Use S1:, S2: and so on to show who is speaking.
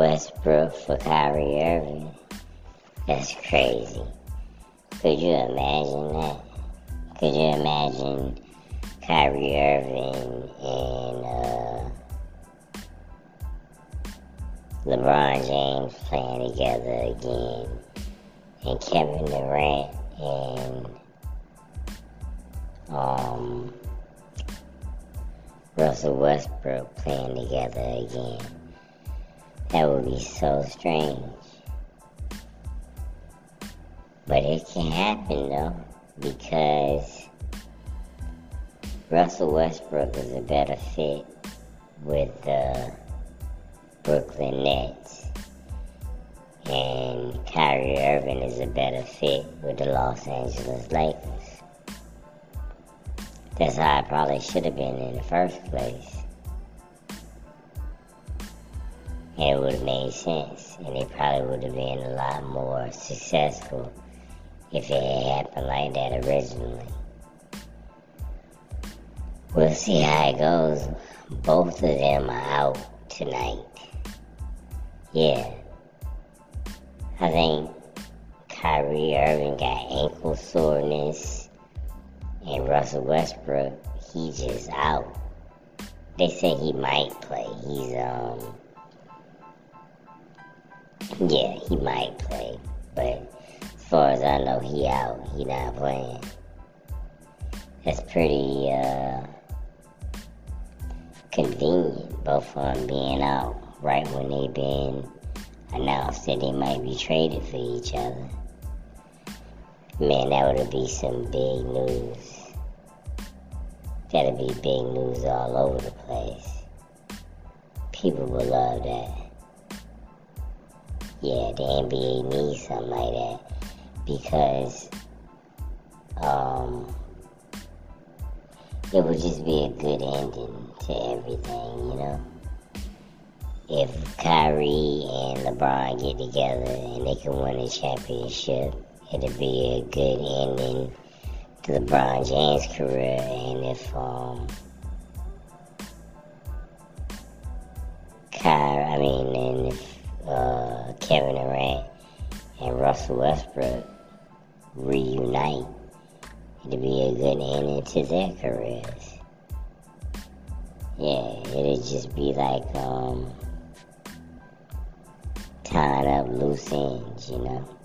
S1: Westbrook for Kyrie Irving. That's crazy. Could you imagine that? Could you imagine Kyrie Irving and uh, LeBron James playing together again, and Kevin Durant and um, Russell Westbrook playing together again? That would be so strange. But it can happen though, because Russell Westbrook is a better fit with the Brooklyn Nets. And Kyrie Irving is a better fit with the Los Angeles Lakers. That's how I probably should have been in the first place. It would have made sense. And it probably would have been a lot more successful if it had happened like that originally. We'll see how it goes. Both of them are out tonight. Yeah. I think Kyrie Irving got ankle soreness and Russell Westbrook, he just out. They say he might play. He's um yeah, he might play. But as far as I know, he out. He not playing. That's pretty uh, convenient, both of them being out right when they been announced that they might be traded for each other. Man, that would be some big news. That'd be big news all over the place. People would love that. Yeah, the NBA needs something like that because um, it would just be a good ending to everything, you know. If Kyrie and LeBron get together and they can win a championship, it'd be a good ending to LeBron James' career. And if um, Westbrook reunite, it'd be a good ending to their careers. Yeah, it'd just be like um, tying up loose ends, you know.